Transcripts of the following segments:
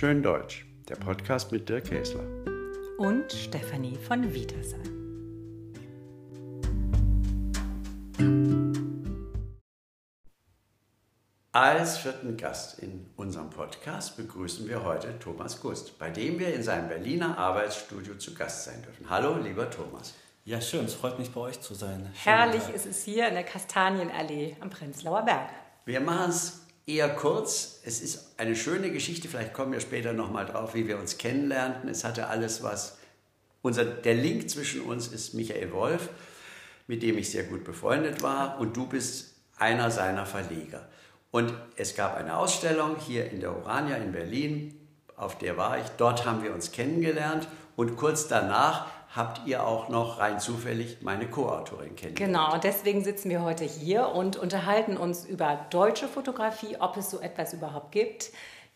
Schön Deutsch, der Podcast mit Dirk Käsler. Und Stefanie von Vitasan. Als vierten Gast in unserem Podcast begrüßen wir heute Thomas Gust, bei dem wir in seinem Berliner Arbeitsstudio zu Gast sein dürfen. Hallo, lieber Thomas. Ja, schön, es freut mich bei euch zu sein. Schön Herrlich ist es hier in der Kastanienallee am Prenzlauer Berg. Wir machen es eher kurz. Es ist eine schöne Geschichte, vielleicht kommen wir später nochmal drauf, wie wir uns kennenlernten. Es hatte alles was. Unser, der Link zwischen uns ist Michael Wolf, mit dem ich sehr gut befreundet war, und du bist einer seiner Verleger. Und es gab eine Ausstellung hier in der Orania in Berlin, auf der war ich. Dort haben wir uns kennengelernt und kurz danach habt ihr auch noch rein zufällig meine Co-Autorin kennengelernt. Genau, deswegen sitzen wir heute hier und unterhalten uns über deutsche Fotografie, ob es so etwas überhaupt gibt,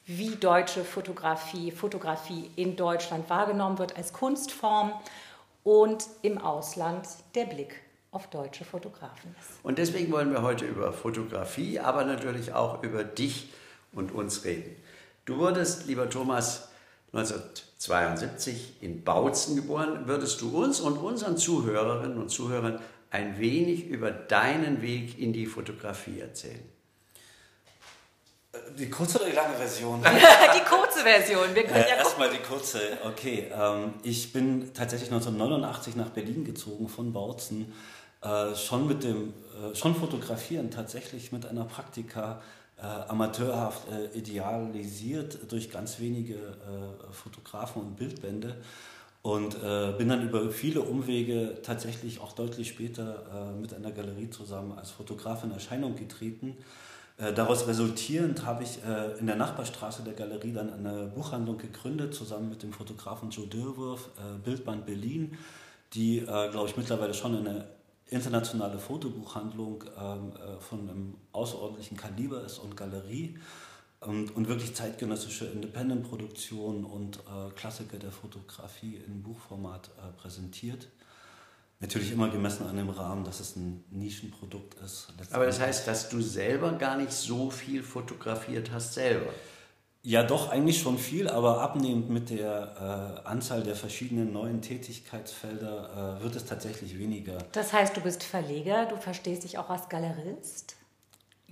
wie deutsche Fotografie, Fotografie in Deutschland wahrgenommen wird als Kunstform und im Ausland der Blick auf deutsche Fotografen ist. Und deswegen wollen wir heute über Fotografie, aber natürlich auch über dich und uns reden. Du wurdest, lieber Thomas, 1972 in Bautzen geboren. Würdest du uns und unseren Zuhörerinnen und Zuhörern ein wenig über deinen Weg in die Fotografie erzählen? Die kurze oder die lange Version? die kurze Version. Wir können ja, ja Erstmal die kurze. Okay, ähm, ich bin tatsächlich 1989 nach Berlin gezogen von Bautzen. Äh, schon mit dem, äh, schon fotografieren tatsächlich mit einer Praktika äh, amateurhaft äh, idealisiert durch ganz wenige äh, Fotografen und Bildbände. Und äh, bin dann über viele Umwege tatsächlich auch deutlich später äh, mit einer Galerie zusammen als Fotograf in Erscheinung getreten. Äh, daraus resultierend habe ich in der Nachbarstraße der Galerie dann eine Buchhandlung gegründet, zusammen mit dem Fotografen Joe Dürwurf, Bildband Berlin, die, glaube ich, mittlerweile schon eine internationale Fotobuchhandlung ähm, äh, von einem außerordentlichen Kaliber ist und Galerie und, und wirklich zeitgenössische Independent-Produktionen und äh, Klassiker der Fotografie in Buchformat äh, präsentiert. Natürlich immer gemessen an dem Rahmen, dass es ein Nischenprodukt ist. Aber das heißt, dass du selber gar nicht so viel fotografiert hast selber. Ja, doch, eigentlich schon viel, aber abnehmend mit der äh, Anzahl der verschiedenen neuen Tätigkeitsfelder äh, wird es tatsächlich weniger. Das heißt, du bist Verleger, du verstehst dich auch als Galerist?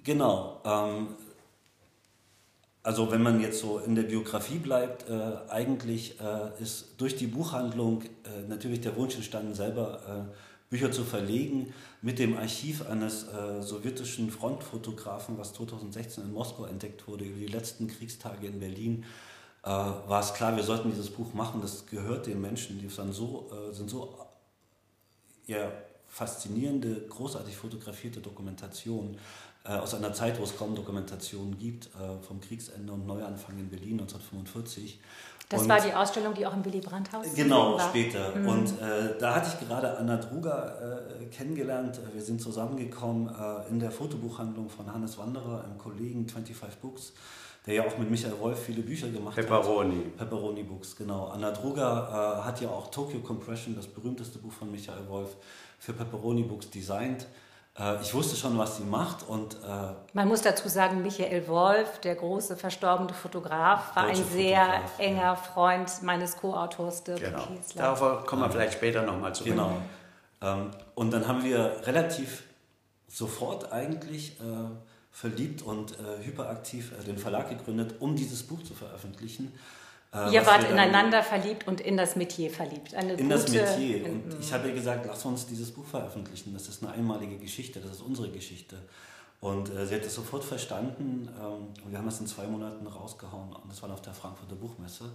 Genau. Ähm, also wenn man jetzt so in der Biografie bleibt, äh, eigentlich äh, ist durch die Buchhandlung äh, natürlich der Wunsch entstanden, selber äh, Bücher zu verlegen mit dem Archiv eines äh, sowjetischen Frontfotografen, was 2016 in Moskau entdeckt wurde, über die letzten Kriegstage in Berlin, äh, war es klar, wir sollten dieses Buch machen. Das gehört den Menschen, die sind so, äh, sind so ja, faszinierende, großartig fotografierte Dokumentationen äh, aus einer Zeit, wo es kaum Dokumentationen gibt, äh, vom Kriegsende und Neuanfang in Berlin 1945. Das und war die Ausstellung, die auch im Willy Brandt-Haus Genau, war. später. Mhm. Und äh, da hatte ich gerade Anna Druger äh, kennengelernt. Wir sind zusammengekommen äh, in der Fotobuchhandlung von Hannes Wanderer, einem Kollegen 25 Books, der ja auch mit Michael Wolf viele Bücher gemacht Pepperoni. hat. Pepperoni Books, genau. Anna Druger äh, hat ja auch Tokyo Compression, das berühmteste Buch von Michael Wolf, für Pepperoni Books designt. Äh, ich wusste schon, was sie macht. Und, äh, Man muss dazu sagen, Michael Wolf, der große verstorbene Fotograf, war ein sehr Fotograf, enger ja. Freund meines Co-Autors Dirk genau. Kiesler. Darauf kommen wir vielleicht später nochmal zurück. Genau. Ähm, und dann haben wir relativ sofort eigentlich äh, verliebt und hyperaktiv den Verlag gegründet, um dieses Buch zu veröffentlichen. Äh, Ihr wart ineinander verliebt und in das Metier verliebt. Eine in das Metier. Und ich habe ihr gesagt, lass uns dieses Buch veröffentlichen. Das ist eine einmalige Geschichte, das ist unsere Geschichte. Und äh, sie hat es sofort verstanden ähm, und wir haben es in zwei Monaten rausgehauen und das war auf der Frankfurter Buchmesse.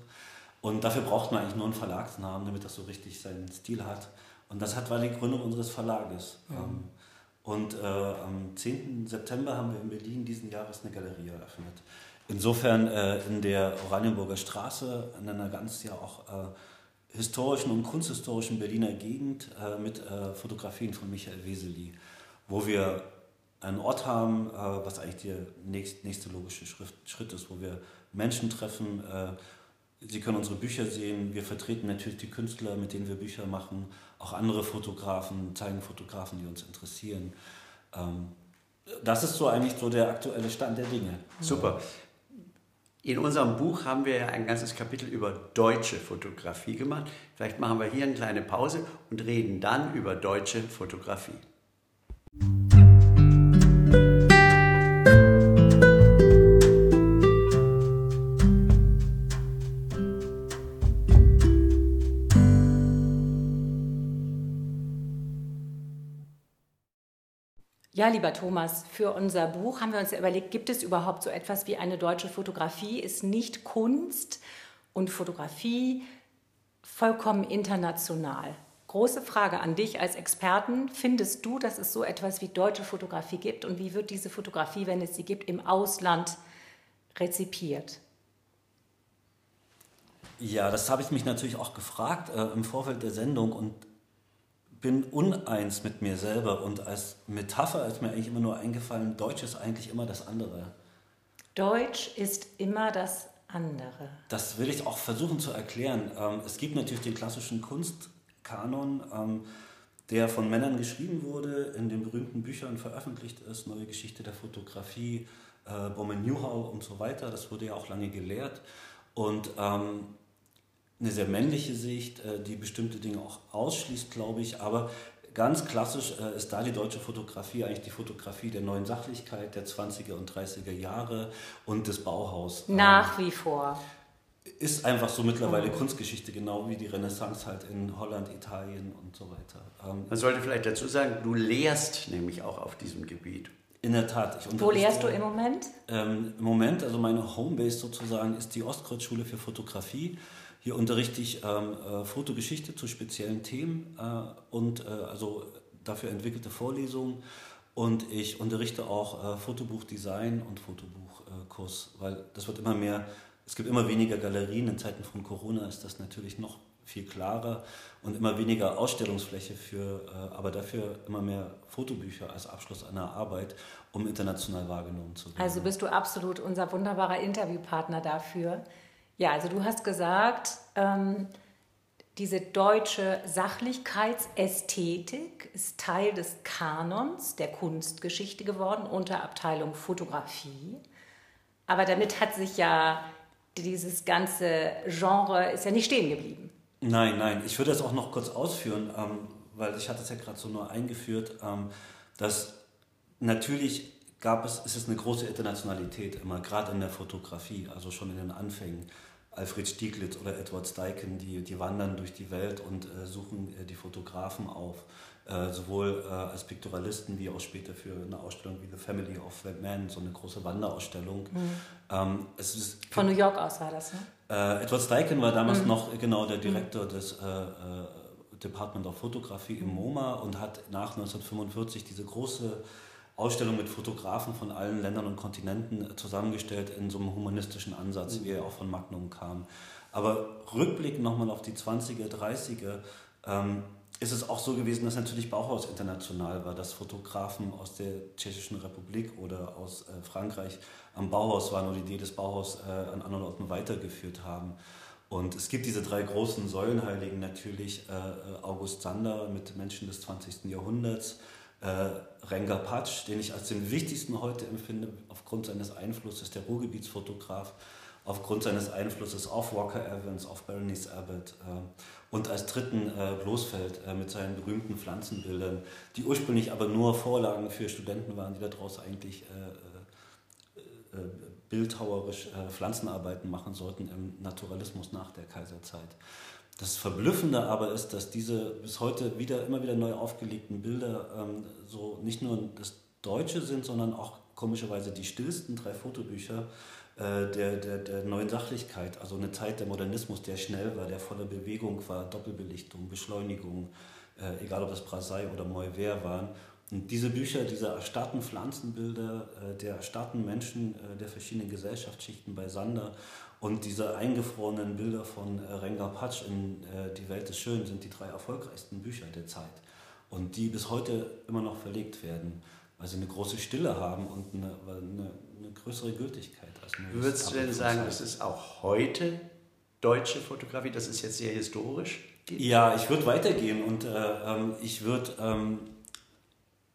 Und dafür braucht man eigentlich nur einen Verlagsnamen, damit das so richtig seinen Stil hat. Und das hat, war die Gründung unseres Verlages. Mhm. Ähm, und äh, am 10. September haben wir in Berlin diesen Jahres eine Galerie eröffnet. Insofern äh, in der Oranienburger Straße, in einer ganz ja auch äh, historischen und kunsthistorischen Berliner Gegend äh, mit äh, Fotografien von Michael Weseli, wo wir einen Ort haben, äh, was eigentlich der nächst, nächste logische Schritt, Schritt, ist, wo wir Menschen treffen. Äh, sie können unsere Bücher sehen. Wir vertreten natürlich die Künstler, mit denen wir Bücher machen, auch andere Fotografen, zeigen Fotografen, die uns interessieren. Ähm, das ist so eigentlich so der aktuelle Stand der Dinge. Super In unserem Buch haben wir ja ein ganzes Kapitel über deutsche Fotografie gemacht. Vielleicht machen wir hier eine kleine Pause und reden dann über deutsche Fotografie. Ja, lieber Thomas, für unser Buch haben wir uns überlegt, gibt es überhaupt so etwas wie eine deutsche Fotografie? Ist nicht Kunst und Fotografie vollkommen international? Große Frage an dich als Experten. Findest du, dass es so etwas wie deutsche Fotografie gibt? Und wie wird diese Fotografie, wenn es sie gibt, im Ausland rezipiert? Ja, das habe ich mich natürlich auch gefragt äh, im Vorfeld der Sendung und bin uneins mit mir selber und als Metapher ist mir eigentlich immer nur eingefallen, Deutsch ist eigentlich immer das andere. Deutsch ist immer das andere. Das will ich auch versuchen zu erklären. Ähm, es gibt natürlich den klassischen Kunstkanon, ähm, der von Männern geschrieben wurde, in den berühmten Büchern veröffentlicht ist, Neue Geschichte der Fotografie, äh, Bowman Newhall und so weiter. Das wurde ja auch lange gelehrt. Und ähm, eine sehr männliche Sicht, äh, die bestimmte Dinge auch ausschließt, glaube ich. Aber ganz klassisch äh, ist da die deutsche Fotografie eigentlich die Fotografie der neuen Sachlichkeit der 20er und 30er Jahre und des Bauhaus. Nach wie vor. Ist einfach so mittlerweile oh. Kunstgeschichte, genau wie die Renaissance halt in Holland, Italien und so weiter. Ähm, Man sollte vielleicht dazu sagen, du lehrst nämlich auch auf diesem Gebiet. In der Tat. Wo lehrst du im Moment? Ähm, Im Moment, also meine Homebase sozusagen, ist die Ostkreuzschule für Fotografie. Hier unterrichte ich ähm, äh, Fotogeschichte zu speziellen Themen äh, und äh, also dafür entwickelte Vorlesungen. Und ich unterrichte auch äh, Fotobuchdesign und Fotobuchkurs, weil das wird immer mehr, es gibt immer weniger Galerien. In Zeiten von Corona ist das natürlich noch viel klarer und immer weniger Ausstellungsfläche für, äh, aber dafür immer mehr Fotobücher als Abschluss einer Arbeit, um international wahrgenommen zu werden. Also bist du absolut unser wunderbarer Interviewpartner dafür. Ja, also du hast gesagt, ähm, diese deutsche Sachlichkeitsästhetik ist Teil des Kanons der Kunstgeschichte geworden unter Abteilung Fotografie. Aber damit hat sich ja dieses ganze Genre ist ja nicht stehen geblieben. Nein, nein. Ich würde das auch noch kurz ausführen, ähm, weil ich hatte es ja gerade so nur eingeführt, ähm, dass natürlich gab es, es ist eine große Internationalität immer, gerade in der Fotografie, also schon in den Anfängen. Alfred Stieglitz oder Edward Steichen, die, die wandern durch die Welt und äh, suchen äh, die Fotografen auf, äh, sowohl äh, als Pikturalisten wie auch später für eine Ausstellung wie The Family of That Man, so eine große Wanderausstellung. Mhm. Ähm, ist, Von New York aus war das, ne? Äh, Edward Steichen war damals mhm. noch genau der Direktor mhm. des äh, Department of Photography im MoMA und hat nach 1945 diese große Ausstellung mit Fotografen von allen Ländern und Kontinenten zusammengestellt in so einem humanistischen Ansatz, mhm. wie er auch von Magnum kam. Aber rückblickend nochmal auf die 20er, 30er, ähm, ist es auch so gewesen, dass natürlich Bauhaus international war, dass Fotografen aus der Tschechischen Republik oder aus äh, Frankreich am Bauhaus waren und die Idee des Bauhaus äh, an anderen Orten weitergeführt haben. Und es gibt diese drei großen Säulenheiligen natürlich, äh, äh August Sander mit Menschen des 20. Jahrhunderts, äh, Renga Patsch, den ich als den wichtigsten heute empfinde, aufgrund seines Einflusses, der Ruhrgebietsfotograf, aufgrund seines Einflusses auf Walker Evans, auf Berenice Abbott äh, und als dritten äh, Bloßfeld äh, mit seinen berühmten Pflanzenbildern, die ursprünglich aber nur Vorlagen für Studenten waren, die daraus eigentlich äh, äh, äh, bildhauerisch Pflanzenarbeiten machen sollten im Naturalismus nach der Kaiserzeit. Das Verblüffende aber ist, dass diese bis heute wieder immer wieder neu aufgelegten Bilder ähm, so nicht nur das Deutsche sind, sondern auch komischerweise die stillsten drei Fotobücher äh, der, der, der neuen Sachlichkeit. Also eine Zeit der Modernismus, der schnell war, der voller Bewegung war, Doppelbelichtung, Beschleunigung, äh, egal ob das Brasei oder Moivert waren. Und diese Bücher, diese erstarrten Pflanzenbilder äh, der erstarrten Menschen äh, der verschiedenen Gesellschaftsschichten bei Sander und diese eingefrorenen Bilder von äh, Renga Patsch in äh, Die Welt ist schön sind die drei erfolgreichsten Bücher der Zeit. Und die bis heute immer noch verlegt werden, weil sie eine große Stille haben und eine, eine, eine größere Gültigkeit. Als Würdest du denn sagen, das ist auch heute deutsche Fotografie, das ist jetzt sehr historisch? Ja, ich würde weitergehen und äh, ähm, ich würde ähm,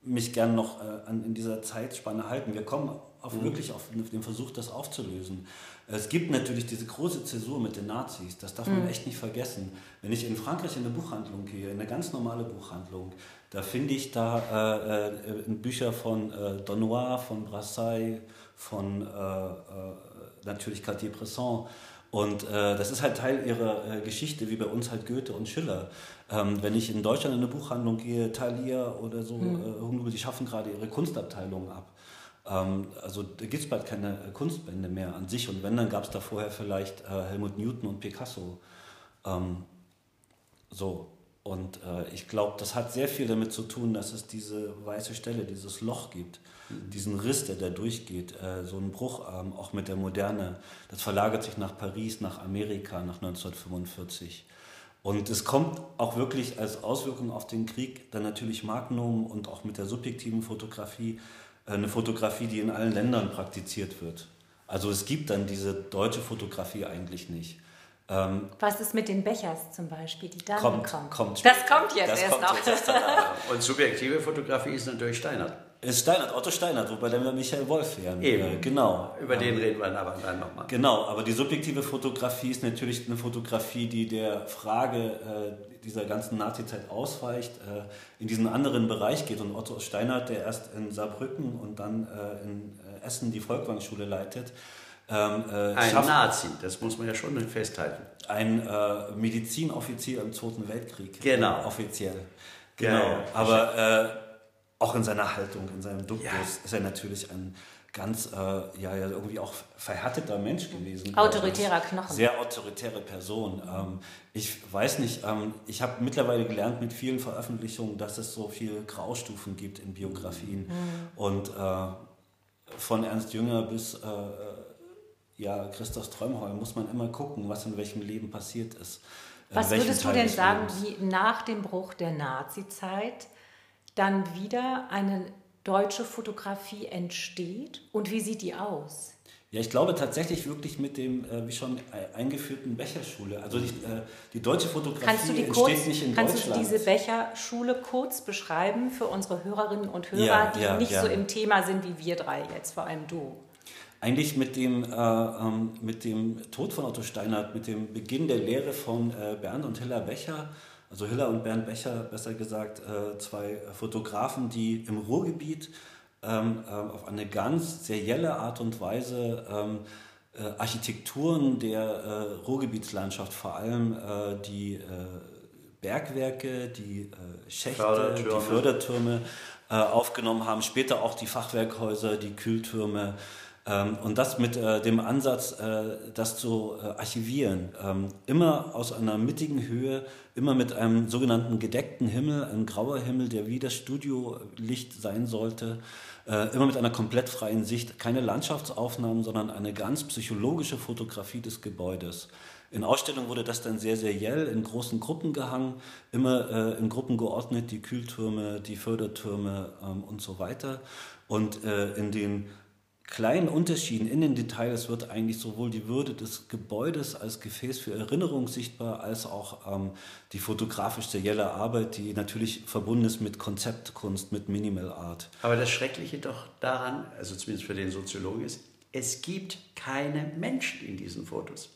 mich gern noch äh, an, in dieser Zeitspanne halten. Wir kommen auf mhm. wirklich auf den Versuch, das aufzulösen. Es gibt natürlich diese große Zäsur mit den Nazis, das darf man mhm. echt nicht vergessen. Wenn ich in Frankreich in eine Buchhandlung gehe, in eine ganz normale Buchhandlung, da finde ich da äh, äh, Bücher von äh, Donois, von Brassai, von äh, äh, natürlich Cartier-Bresson. Und äh, das ist halt Teil ihrer äh, Geschichte, wie bei uns halt Goethe und Schiller. Ähm, wenn ich in Deutschland in eine Buchhandlung gehe, Thalia oder so, mhm. äh, die schaffen gerade ihre Kunstabteilung ab. Ähm, also da gibt es bald keine Kunstbände mehr an sich. Und wenn, dann gab es da vorher vielleicht äh, Helmut Newton und Picasso. Ähm, so. Und äh, ich glaube, das hat sehr viel damit zu tun, dass es diese weiße Stelle, dieses Loch gibt diesen Riss, der da durchgeht, äh, so ein Bruch ähm, auch mit der Moderne, das verlagert sich nach Paris, nach Amerika nach 1945. Und es kommt auch wirklich als Auswirkung auf den Krieg dann natürlich Magnum und auch mit der subjektiven Fotografie, eine Fotografie, die in allen Ländern praktiziert wird. Also es gibt dann diese deutsche Fotografie eigentlich nicht. Ähm, Was ist mit den Bechers zum Beispiel, die dann kommt? kommt. kommt das kommt jetzt das erst kommt noch. Jetzt und subjektive Fotografie ist natürlich Steinert. Ist Steinert, Otto Steinert, wobei dann wir Michael Wolf wären. Eben. Äh, genau. Über den reden wir aber dann nochmal. Genau, aber die subjektive Fotografie ist natürlich eine Fotografie, die der Frage äh, dieser ganzen Nazizeit ausweicht, äh, in diesen anderen Bereich geht. Und Otto Steinert, der erst in Saarbrücken und dann äh, in äh, Essen die Volkwang-Schule leitet, ähm, äh, ein Nazi, das muss man ja schon festhalten. Ein Medizinoffizier im Zweiten Weltkrieg. Genau. Offiziell. Genau. Ja, ja. Aber auch in seiner Haltung, in seinem Duktus ja. ist er natürlich ein ganz, äh, ja, ja, irgendwie auch verhärteter Mensch gewesen. Autoritärer Knochen. Sehr autoritäre Person. Ähm, ich weiß nicht, ähm, ich habe mittlerweile gelernt mit vielen Veröffentlichungen, dass es so viele Graustufen gibt in Biografien. Mhm. Und äh, von Ernst Jünger bis äh, äh ja, Christoph Strömholm muss man immer gucken, was in welchem Leben passiert ist. Was würdest du denn sagen, wie nach dem Bruch der Nazizeit dann wieder eine deutsche Fotografie entsteht und wie sieht die aus? Ja, ich glaube tatsächlich wirklich mit dem, äh, wie schon äh, eingeführten Becherschule. Also die, äh, die deutsche Fotografie die entsteht kurz, nicht in kannst Deutschland. Kannst du diese Becherschule kurz beschreiben für unsere Hörerinnen und Hörer, ja, die ja, nicht ja. so im Thema sind wie wir drei jetzt, vor allem du? Eigentlich mit dem, äh, ähm, mit dem Tod von Otto Steinert, mit dem Beginn der Lehre von äh, Bernd und Hilla Becher also Hiller und Bernd Becher, besser gesagt, äh, zwei Fotografen, die im Ruhrgebiet ähm, äh, auf eine ganz serielle Art und Weise ähm, äh, Architekturen der Ruhrgebietslandschaft, vor allem die Bergwerke, die Schächte, Fördertürme. die Fördertürme aufgenommen haben, später auch die Fachwerkhäuser, die Kühltürme, ähm, und das mit äh, dem Ansatz, äh, das zu äh, archivieren. Ähm, immer aus einer mittigen Höhe, immer mit einem sogenannten gedeckten Himmel, ein grauer Himmel, der wie das Studiolicht sein sollte. Äh, immer mit einer komplett freien Sicht. Keine Landschaftsaufnahmen, sondern eine ganz psychologische Fotografie des Gebäudes. In Ausstellungen wurde das dann sehr seriell in großen Gruppen gehangen, immer äh, in Gruppen geordnet, die Kühltürme, die Fördertürme ähm, und so weiter. Und äh, in den kleinen Unterschieden in den Details wird eigentlich sowohl die Würde des Gebäudes als Gefäß für Erinnerung sichtbar, als auch ähm, die fotografisch serielle Arbeit, die natürlich verbunden ist mit Konzeptkunst, mit Minimal Art. Aber das Schreckliche doch daran, also zumindest für den Soziologen ist, es gibt keine Menschen in diesen Fotos.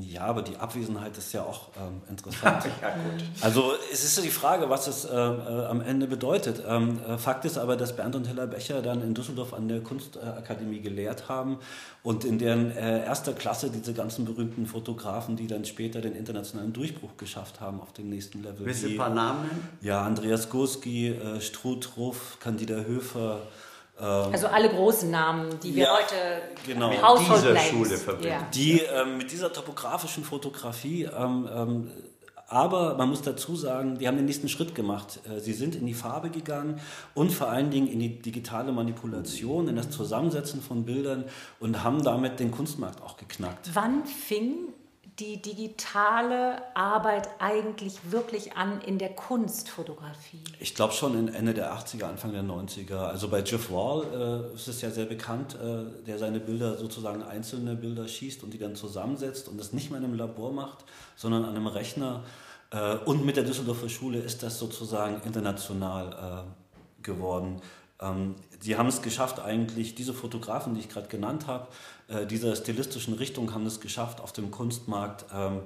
Ja, aber die Abwesenheit ist ja auch ähm, interessant. ja, gut. Also es ist die Frage, was es äh, äh, am Ende bedeutet. Ähm, äh, Fakt ist aber, dass Bernd und Hella Becher dann in Düsseldorf an der Kunstakademie gelehrt haben und in deren äh, erster Klasse diese ganzen berühmten Fotografen, die dann später den internationalen Durchbruch geschafft haben auf dem nächsten Level. Willst du ein paar Namen nennen? Ja, Andreas Gurski, äh, Struth Ruff, Candida Höfer, also alle großen Namen, die wir ja, heute genau. mit dieser Schule verbinden. Ja. Die ähm, mit dieser topografischen Fotografie, ähm, ähm, aber man muss dazu sagen, die haben den nächsten Schritt gemacht. Äh, sie sind in die Farbe gegangen und vor allen Dingen in die digitale Manipulation, in das Zusammensetzen von Bildern und haben damit den Kunstmarkt auch geknackt. Wann fing die digitale Arbeit eigentlich wirklich an in der Kunstfotografie? Ich glaube schon in Ende der 80er, Anfang der 90er. Also bei Jeff Wall äh, ist es ja sehr bekannt, äh, der seine Bilder sozusagen einzelne Bilder schießt und die dann zusammensetzt und das nicht mehr in einem Labor macht, sondern an einem Rechner. Äh, und mit der Düsseldorfer Schule ist das sozusagen international äh, geworden. Ähm, sie haben es geschafft, eigentlich diese Fotografen, die ich gerade genannt habe, äh, dieser stilistischen Richtung haben es geschafft, auf dem Kunstmarkt ähm,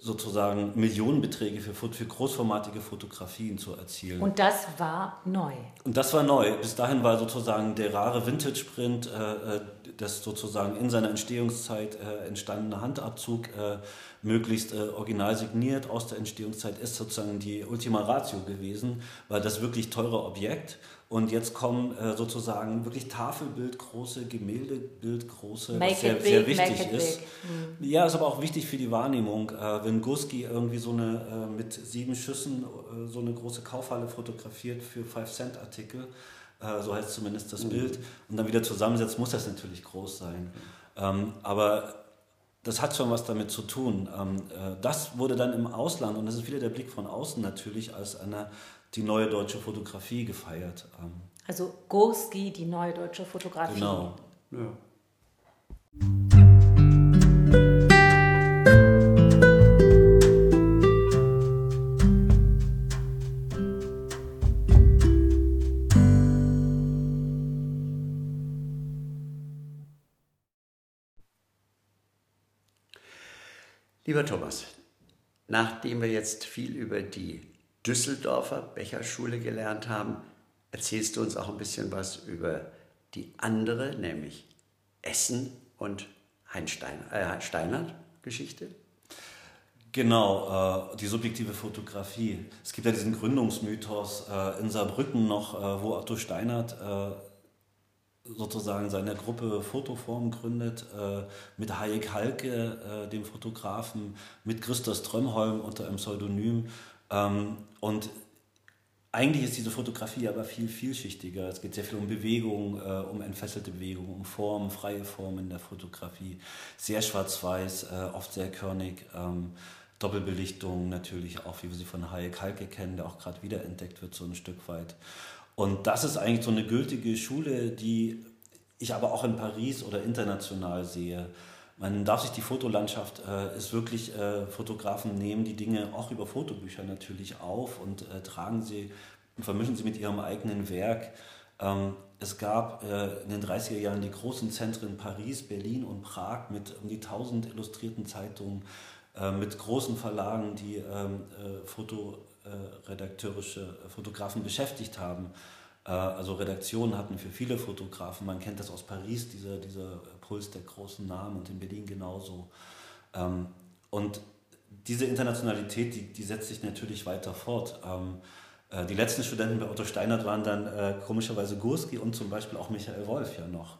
sozusagen Millionenbeträge für, für großformatige Fotografien zu erzielen. Und das war neu. Und das war neu. Bis dahin war sozusagen der rare Vintage-Print, äh, äh das sozusagen in seiner Entstehungszeit äh, entstandene Handabzug, äh, möglichst äh, original signiert aus der Entstehungszeit, ist sozusagen die Ultima Ratio gewesen, weil das wirklich teure Objekt. Und jetzt kommen äh, sozusagen wirklich Tafelbildgroße, Gemäldebildgroße, was sehr, big, sehr wichtig ist. Mhm. Ja, ist aber auch wichtig für die Wahrnehmung. Äh, wenn Guski irgendwie so eine äh, mit sieben Schüssen äh, so eine große Kaufhalle fotografiert für 5-Cent-Artikel, äh, so heißt zumindest das mhm. Bild, und dann wieder zusammensetzt, muss das natürlich groß sein. Ähm, aber das hat schon was damit zu tun. Ähm, äh, das wurde dann im Ausland, und das ist wieder der Blick von außen natürlich, als eine die neue deutsche Fotografie gefeiert. Ähm. Also Gurski, die neue deutsche Fotografie. Genau. Ja. Lieber Thomas, nachdem wir jetzt viel über die Düsseldorfer Becherschule gelernt haben, erzählst du uns auch ein bisschen was über die andere, nämlich Essen und Heinstein, äh, Steinert Geschichte? Genau, äh, die subjektive Fotografie. Es gibt ja diesen Gründungsmythos äh, in Saarbrücken noch, äh, wo Otto Steinert sozusagen seine Gruppe Fotoform gründet, mit Hayek Halke, dem Fotografen, mit Christos Trömholm unter einem Pseudonym und eigentlich ist diese Fotografie aber viel vielschichtiger. Es geht sehr viel um Bewegung, äh, um entfesselte Bewegung, um Form, freie Form in der Fotografie. Sehr schwarz-weiß, äh, oft sehr körnig. Ähm, Doppelbelichtung natürlich auch, wie wir sie von Hayek Halke kennen, der auch gerade wiederentdeckt wird, so ein Stück weit. Und das ist eigentlich so eine gültige Schule, die ich aber auch in Paris oder international sehe. Man darf sich die Fotolandschaft, äh, ist wirklich, äh, Fotografen nehmen die Dinge auch über Fotobücher natürlich auf und äh, tragen sie, vermischen sie mit ihrem eigenen Werk. Ähm, es gab äh, in den 30er Jahren die großen Zentren Paris, Berlin und Prag mit um die 1000 illustrierten Zeitungen, äh, mit großen Verlagen, die ähm, äh, fotoredakteurische Fotografen beschäftigt haben. Also Redaktionen hatten für viele Fotografen. Man kennt das aus Paris, dieser, dieser Puls der großen Namen und in Berlin genauso. Ähm, und diese Internationalität, die, die setzt sich natürlich weiter fort. Ähm, äh, die letzten Studenten bei Otto Steinert waren dann äh, komischerweise Gurski und zum Beispiel auch Michael Wolf ja noch.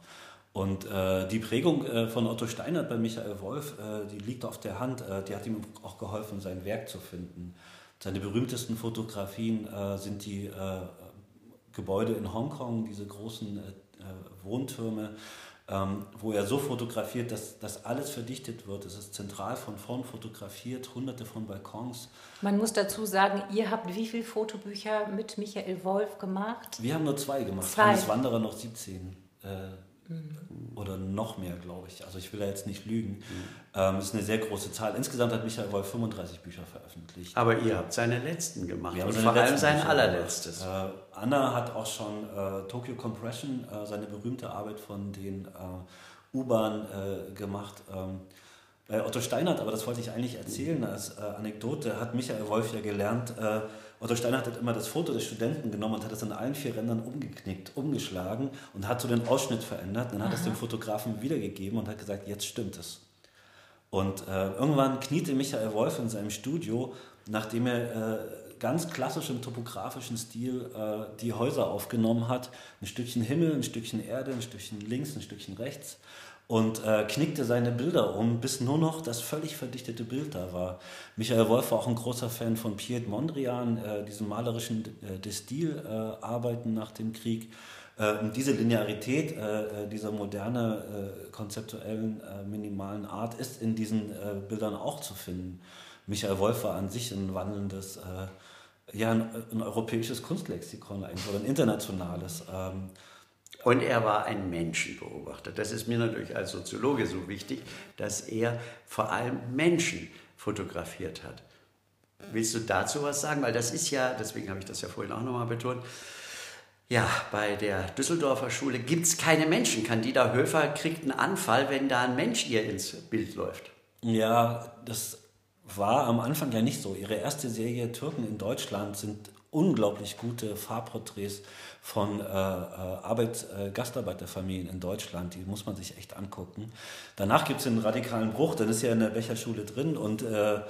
Und äh, die Prägung äh, von Otto Steinert bei Michael Wolf, äh, die liegt auf der Hand. Äh, die hat ihm auch geholfen, sein Werk zu finden. Seine berühmtesten Fotografien sind die Gebäude in Hongkong, diese großen Wohntürme, ähm, wo er so fotografiert, dass, dass alles verdichtet wird. Es ist zentral von vorn fotografiert, hunderte von Balkons. Man muss dazu sagen, ihr habt wie viele Fotobücher mit Michael Wolf gemacht? Wir haben nur zwei gemacht. Zwei. Hannes Wanderer noch 17. Äh, Mhm. Oder noch mehr, glaube ich. Also ich will da jetzt nicht lügen. Mhm. Ähm, das ist eine sehr große Zahl. Insgesamt hat Michael Wolf 35 Bücher veröffentlicht. Aber ihr habt seine letzten gemacht und vor allem sein Bücher allerletztes. Äh, Anna hat auch schon äh, Tokyo Compression, äh, seine berühmte Arbeit von den äh, U-Bahn äh, gemacht. Ähm, Otto Steinert, aber das wollte ich eigentlich erzählen als äh, Anekdote, hat Michael Wolf ja gelernt, Otto Steinert hat immer das Foto des Studenten genommen und hat es an allen vier Rändern umgeknickt, umgeschlagen und hat so den Ausschnitt verändert. Dann hat es dem Fotografen wiedergegeben und hat gesagt, jetzt stimmt es. Und äh, irgendwann kniete Michael Wolf in seinem Studio, nachdem er äh, ganz klassisch im topografischen Stil äh, die Häuser aufgenommen hat. Ein Stückchen Himmel, ein Stückchen Erde, ein Stückchen links, ein Stückchen rechts und äh, knickte seine Bilder um, bis nur noch das völlig verdichtete Bild da war. Michael Wolf war auch ein großer Fan von Piet Mondrian, äh, diesen malerischen äh, Destil-Arbeiten nach dem Krieg. Äh, und diese Linearität äh, äh, dieser moderne, konzeptuellen, minimalen Art ist in diesen Bildern auch zu finden. Michael Wolf war an sich ein wandelndes, ja, ein, ein, europäisches Kunstlexikon eigentlich, oder ein internationales. Ähm, und er war ein Menschenbeobachter. Das ist mir natürlich als Soziologe so wichtig, dass er vor allem Menschen fotografiert hat. Willst du dazu was sagen? Weil das ist ja, deswegen habe ich das ja vorhin auch nochmal betont, Ja, bei der Düsseldorfer Schule gibt es keine Menschen. Candida Höfer kriegt einen Anfall, wenn da ein Mensch ihr ins Bild läuft. Ja, das war am Anfang ja nicht so. Ihre erste Serie Türken in Deutschland sind unglaublich gute Farbporträts von äh, äh Arbeit, äh, Gastarbeiterfamilien in Deutschland. Die muss man sich echt angucken. Danach gibt es einen radikalen Bruch, dann ist ja in der Becherschule drin und äh,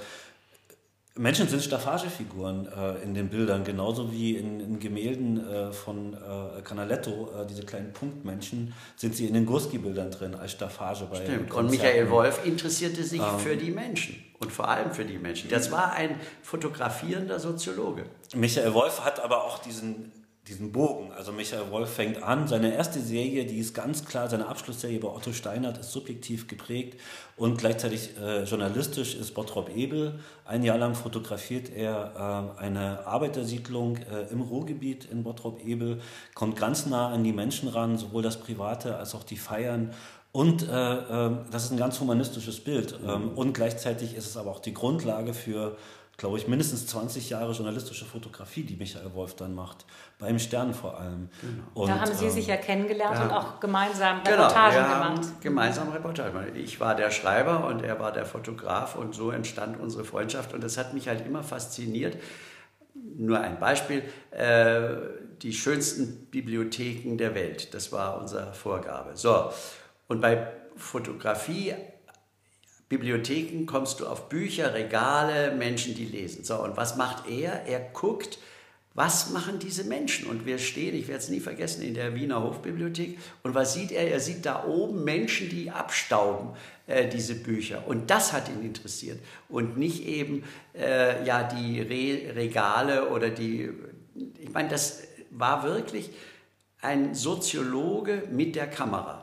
Menschen sind Staffagefiguren äh, in den Bildern, genauso wie in, in Gemälden äh, von äh, Canaletto, äh, diese kleinen Punktmenschen, sind sie in den Gurski-Bildern drin als Staffage bei Stimmt. Und Michael Wolf interessierte sich ähm, für die Menschen und vor allem für die Menschen. Das war ein fotografierender Soziologe. Michael Wolf hat aber auch diesen diesen Bogen. Also Michael Wolf fängt an, seine erste Serie, die ist ganz klar, seine Abschlussserie bei Otto Steinert ist subjektiv geprägt und gleichzeitig äh, journalistisch ist Bottrop Ebel. Ein Jahr lang fotografiert er äh, eine Arbeitersiedlung äh, im Ruhrgebiet in Bottrop Ebel, kommt ganz nah an die Menschen ran, sowohl das Private als auch die Feiern und äh, äh, das ist ein ganz humanistisches Bild. Ähm, und gleichzeitig ist es aber auch die Grundlage für glaube ich, mindestens 20 Jahre journalistische Fotografie, die Michael Wolf dann macht, beim Stern vor allem. Genau. Und, da haben Sie ähm, sich ja kennengelernt ja, und auch gemeinsam genau, Reportagen genau, wir gemacht. Haben gemeinsam Reportagen. Ich war der Schreiber und er war der Fotograf und so entstand unsere Freundschaft und das hat mich halt immer fasziniert. Nur ein Beispiel, äh, die schönsten Bibliotheken der Welt, das war unsere Vorgabe. So, und bei Fotografie Bibliotheken kommst du auf Bücher, Regale, Menschen, die lesen. So, und was macht er? Er guckt, was machen diese Menschen? Und wir stehen, ich werde es nie vergessen, in der Wiener Hofbibliothek. Und was sieht er? Er sieht da oben Menschen, die abstauben, äh, diese Bücher. Und das hat ihn interessiert. Und nicht eben äh, ja, die Re Regale oder die. Ich meine, das war wirklich ein Soziologe mit der Kamera.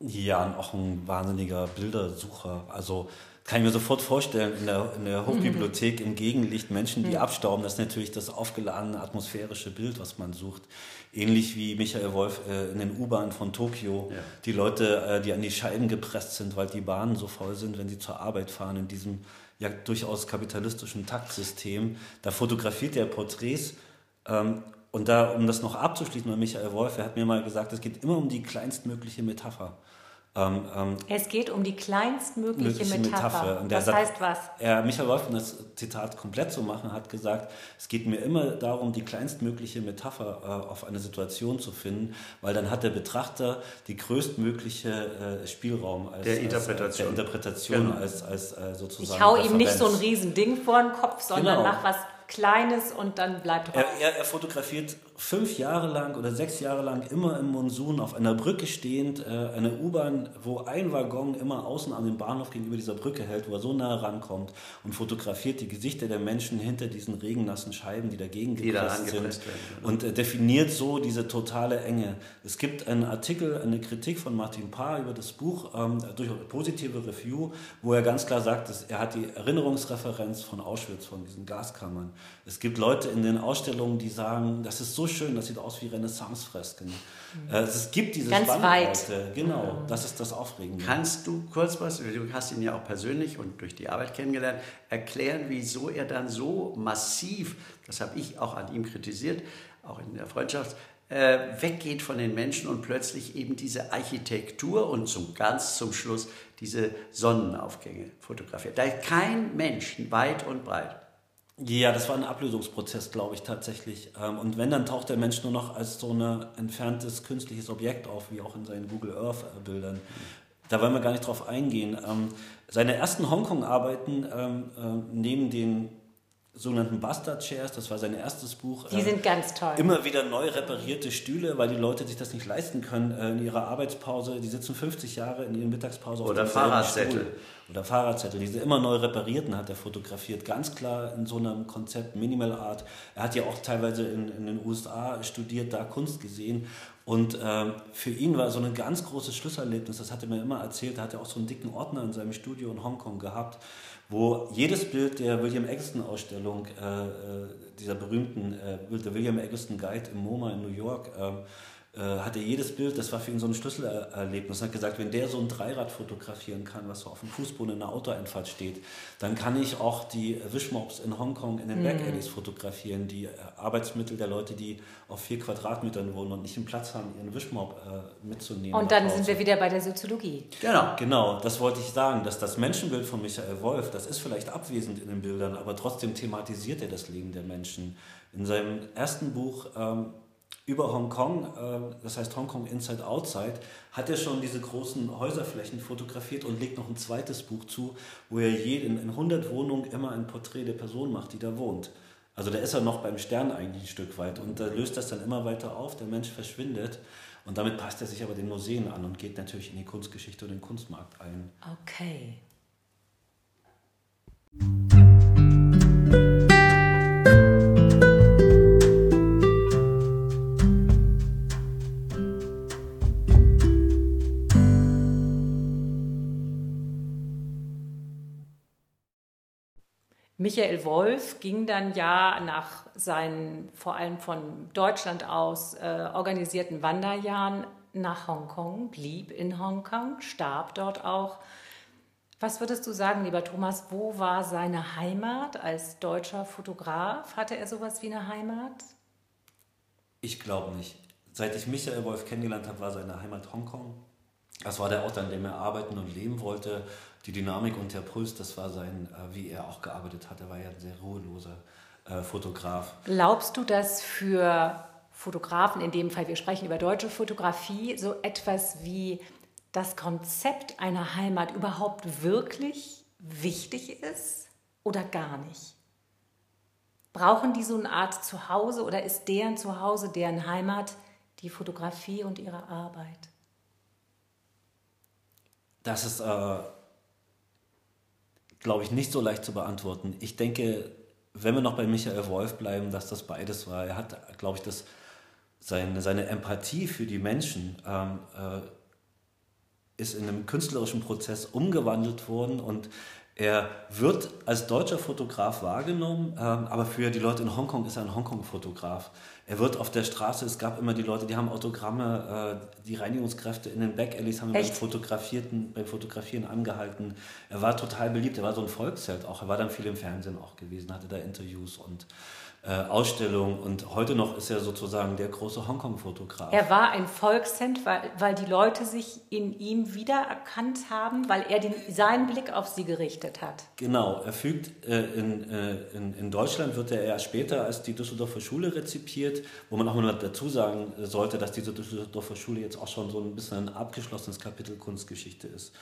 Ja, und auch ein wahnsinniger Bildersucher. Also kann ich mir sofort vorstellen, in der, in der Hochbibliothek im Gegenlicht Menschen, die abstauben, das ist natürlich das aufgeladene atmosphärische Bild, was man sucht. Ähnlich wie Michael Wolf äh, in den U-Bahnen von Tokio, ja. die Leute, äh, die an die Scheiben gepresst sind, weil die Bahnen so voll sind, wenn sie zur Arbeit fahren, in diesem ja durchaus kapitalistischen Taktsystem. Da fotografiert er Porträts ähm, und da, um das noch abzuschließen bei Michael Wolf, er hat mir mal gesagt, es geht immer um die kleinstmögliche Metapher. Ähm, ähm, es geht um die kleinstmögliche Metapher. Metapher. das sagt, heißt was? Er, Michael Wolf, um das Zitat komplett zu machen, hat gesagt, es geht mir immer darum, die kleinstmögliche Metapher äh, auf eine Situation zu finden, weil dann hat der Betrachter die größtmögliche äh, Spielraum als, der Interpretation, als, der Interpretation genau. als, als äh, sozusagen. Ich hau ihm nicht so ein Riesending vor den Kopf, sondern genau. mach was Kleines und dann bleibt er, er, er, fotografiert fünf Jahre lang oder sechs Jahre lang immer im Monsun auf einer Brücke stehend, äh, eine U-Bahn, wo ein Waggon immer außen an dem Bahnhof gegenüber dieser Brücke hält, wo er so nah rankommt und fotografiert die Gesichter der Menschen hinter diesen regennassen Scheiben, die dagegen die gepresst da sind werden, genau. und äh, definiert so diese totale Enge. Es gibt einen Artikel, eine Kritik von Martin Paar über das Buch, ähm, durch positive Review, wo er ganz klar sagt, dass er hat die Erinnerungsreferenz von Auschwitz, von diesen Gaskammern es gibt Leute in den Ausstellungen, die sagen, das ist so schön, das sieht aus wie Renaissance-Fresken. Mhm. Es gibt diese Ganz. Weit. Genau, mhm. das ist das Aufregende. Kannst du kurz was, du hast ihn ja auch persönlich und durch die Arbeit kennengelernt, erklären, wieso er dann so massiv, das habe ich auch an ihm kritisiert, auch in der Freundschaft, äh, weggeht von den Menschen und plötzlich eben diese Architektur und zum ganz zum Schluss diese Sonnenaufgänge fotografiert. Da ist kein Mensch weit und breit ja, das war ein Ablösungsprozess, glaube ich, tatsächlich. Ähm, und wenn, dann taucht der Mensch nur noch als so ein entferntes künstliches Objekt auf, wie auch in seinen Google Earth-Bildern. Da wollen wir gar nicht drauf eingehen. Ähm, seine ersten Hongkong-Arbeiten ähm, neben den sogenannten Bastard Chairs, das war sein erstes Buch. Die sind ganz toll. Immer wieder neu reparierte Stühle, weil die Leute sich das nicht leisten können äh, in ihrer Arbeitspause. Die sitzen 50 Jahre in ihrer Mittagspause auf Oder Fahrradzettel. Stuhl. Oder Fahrradzettel. Diese immer neu reparierten hat er fotografiert. Ganz klar in so einem Konzept Minimal Art. Er hat ja auch teilweise in, in den USA studiert, da Kunst gesehen. Und äh, für ihn war so ein ganz großes Schlüsselerlebnis, das hat er mir immer erzählt, er hat ja auch so einen dicken Ordner in seinem Studio in Hongkong gehabt, wo jedes Bild der William Eggleston Ausstellung, äh, äh dieser berühmten äh, der William Eggleston Guide im MoMA in New York, ähm, äh, hatte jedes Bild, das war für ihn so ein Schlüsselerlebnis. Er hat gesagt, wenn der so ein Dreirad fotografieren kann, was so auf dem Fußboden in einer Autoeinfahrt steht, dann kann ich auch die Wischmops in Hongkong in den mhm. Back fotografieren, die äh, Arbeitsmittel der Leute, die auf vier Quadratmetern wohnen und nicht den Platz haben, ihren Wischmob äh, mitzunehmen. Und dann sind wir wieder bei der Soziologie. Genau. Genau, das wollte ich sagen, dass das Menschenbild von Michael Wolf, das ist vielleicht abwesend in den Bildern, aber trotzdem thematisiert er das Leben der Menschen. In seinem ersten Buch ähm, über Hongkong, äh, das heißt Hongkong Inside Outside, hat er schon diese großen Häuserflächen fotografiert und legt noch ein zweites Buch zu, wo er in 100 Wohnungen immer ein Porträt der Person macht, die da wohnt. Also da ist er noch beim Stern eigentlich ein Stück weit und da löst das dann immer weiter auf, der Mensch verschwindet und damit passt er sich aber den Museen an und geht natürlich in die Kunstgeschichte und den Kunstmarkt ein. Okay. Michael Wolf ging dann ja nach seinen vor allem von Deutschland aus äh, organisierten Wanderjahren nach Hongkong, blieb in Hongkong, starb dort auch. Was würdest du sagen, lieber Thomas, wo war seine Heimat als deutscher Fotograf? Hatte er sowas wie eine Heimat? Ich glaube nicht. Seit ich Michael Wolf kennengelernt habe, war seine Heimat Hongkong. Das war der Ort, an dem er arbeiten und leben wollte die Dynamik und der Puls, das war sein, äh, wie er auch gearbeitet hat. Er war ja ein sehr ruheloser äh, Fotograf. Glaubst du, dass für Fotografen, in dem Fall wir sprechen über deutsche Fotografie, so etwas wie das Konzept einer Heimat überhaupt wirklich wichtig ist oder gar nicht? Brauchen die so eine Art Zuhause oder ist deren Zuhause, deren Heimat die Fotografie und ihre Arbeit? Das ist äh, glaube ich, nicht so leicht zu beantworten. Ich denke, wenn wir noch bei Michael Wolf bleiben, dass das beides war. Er hat, glaube ich, das, seine, seine Empathie für die Menschen ähm, äh, ist in einem künstlerischen Prozess umgewandelt worden und er wird als deutscher Fotograf wahrgenommen, ähm, aber für die Leute in Hongkong ist er ein Hongkong-Fotograf. Er wird auf der Straße, es gab immer die Leute, die haben Autogramme, äh, die Reinigungskräfte in den Backalleys haben beim, Fotografierten, beim Fotografieren angehalten. Er war total beliebt, er war so ein Volksheld auch. Er war dann viel im Fernsehen auch gewesen, hatte da Interviews und äh, Ausstellung und heute noch ist er sozusagen der große Hongkong-Fotograf. Er war ein Volksheld, weil, weil die Leute sich in ihm wiedererkannt haben, weil er den, seinen Blick auf sie gerichtet hat. Genau, er fügt äh, in, äh, in, in, Deutschland wird er erst später als die Düsseldorfer Schule rezipiert, wo man auch mal dazu sagen sollte, dass diese Düsseldorfer Schule jetzt auch schon so ein bisschen ein abgeschlossenes Kapitel Kunstgeschichte ist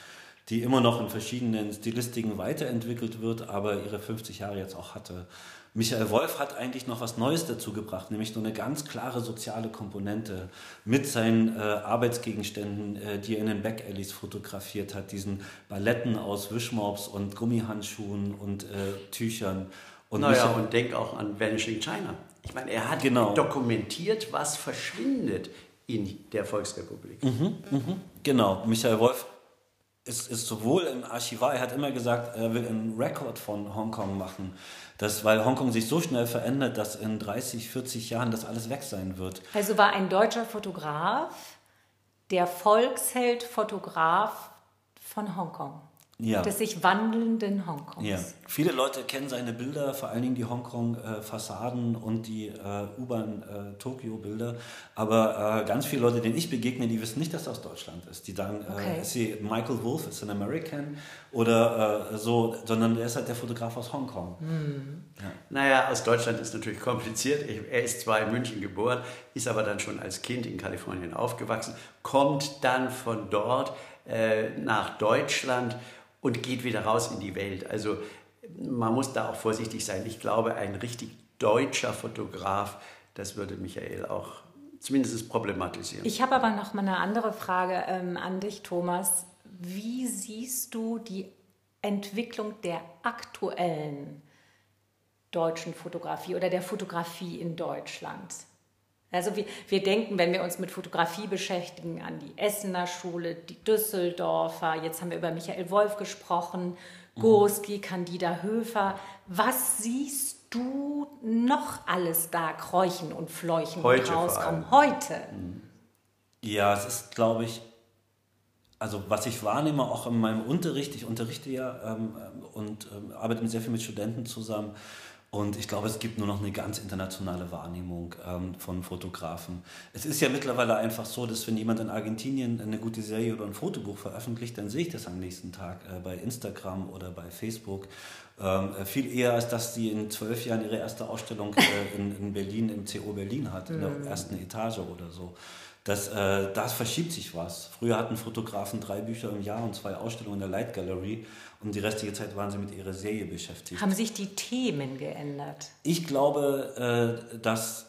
die immer noch in verschiedenen Stilistiken weiterentwickelt wird, aber ihre 50 Jahre jetzt auch hatte. Michael Wolf hat eigentlich noch was Neues dazu gebracht, nämlich so eine ganz klare soziale Komponente mit seinen äh, Arbeitsgegenständen, äh, die er in den Backalleys fotografiert hat, diesen Balletten aus Wischmops und Gummihandschuhen und äh, Tüchern. Und naja, Michael, und denk auch an Vanishing China. Ich meine, er hat genau. dokumentiert, was verschwindet in der Volksrepublik. Mhm, mhm, genau, Michael Wolf ist, ist sowohl im Archivar, er hat immer gesagt, er will einen Rekord von Hongkong machen. Das, weil Hongkong sich so schnell verändert, dass in 30, 40 Jahren das alles weg sein wird. Also war ein deutscher Fotograf der Volksheld-Fotograf von Hongkong ja. des sich wandelnden Hongkongs. Ja. Viele Leute kennen seine Bilder, vor allen Dingen die Hongkong-Fassaden und die äh, U-Bahn-Tokio-Bilder. Äh, Aber äh, ganz viele Leute, denen ich begegne, die wissen nicht, dass er aus Deutschland ist. Die sagen, äh, okay. ist sie Michael Wolf, ist ein American oder äh, so, sondern er ist halt der Fotograf aus Hongkong. Hm. Ja. Naja, aus Deutschland ist natürlich kompliziert. Er ist zwar in München geboren, ist aber dann schon als Kind in Kalifornien aufgewachsen, kommt dann von dort äh, nach Deutschland und geht wieder raus in die Welt. Also man muss da auch vorsichtig sein. Ich glaube, ein richtig deutscher Fotograf, das würde Michael auch zumindest problematisieren. Ich habe aber noch mal eine andere Frage ähm, an dich, Thomas. Wie siehst du die Entwicklung der aktuellen deutschen Fotografie oder der Fotografie in Deutschland? Also wir, wir denken, wenn wir uns mit Fotografie beschäftigen, an die Essener Schule, die Düsseldorfer, jetzt haben wir über Michael Wolf gesprochen, mhm. Gurski, Candida Höfer. Was siehst du noch alles da kräuchen und fleuchen heute und rauskommen? Heute. Mhm. Ja, es ist, glaube ich, also was ich wahrnehme, auch in meinem Unterricht, ich unterrichte ja ähm, und ähm, arbeite sehr viel mit Studenten zusammen. Und ich glaube, es gibt nur noch eine ganz internationale Wahrnehmung ähm, von Fotografen. Es ist ja mittlerweile einfach so, dass wenn jemand in Argentinien eine gute Serie oder ein Fotobuch veröffentlicht, dann sehe ich das am nächsten Tag äh, bei Instagram oder bei Facebook. Ähm, äh, viel eher, als dass sie in zwölf Jahren ihre erste Ausstellung äh, in, in, Berlin, im CO Berlin hat, in der mhm. ersten Etage oder so. Das, äh, das verschiebt sich was. Früher hatten Fotografen drei Bücher im Jahr und zwei Ausstellungen in der Light Gallery und die restliche Zeit waren sie mit ihrer Serie beschäftigt. Haben sich die Themen geändert? Ich glaube, äh, dass,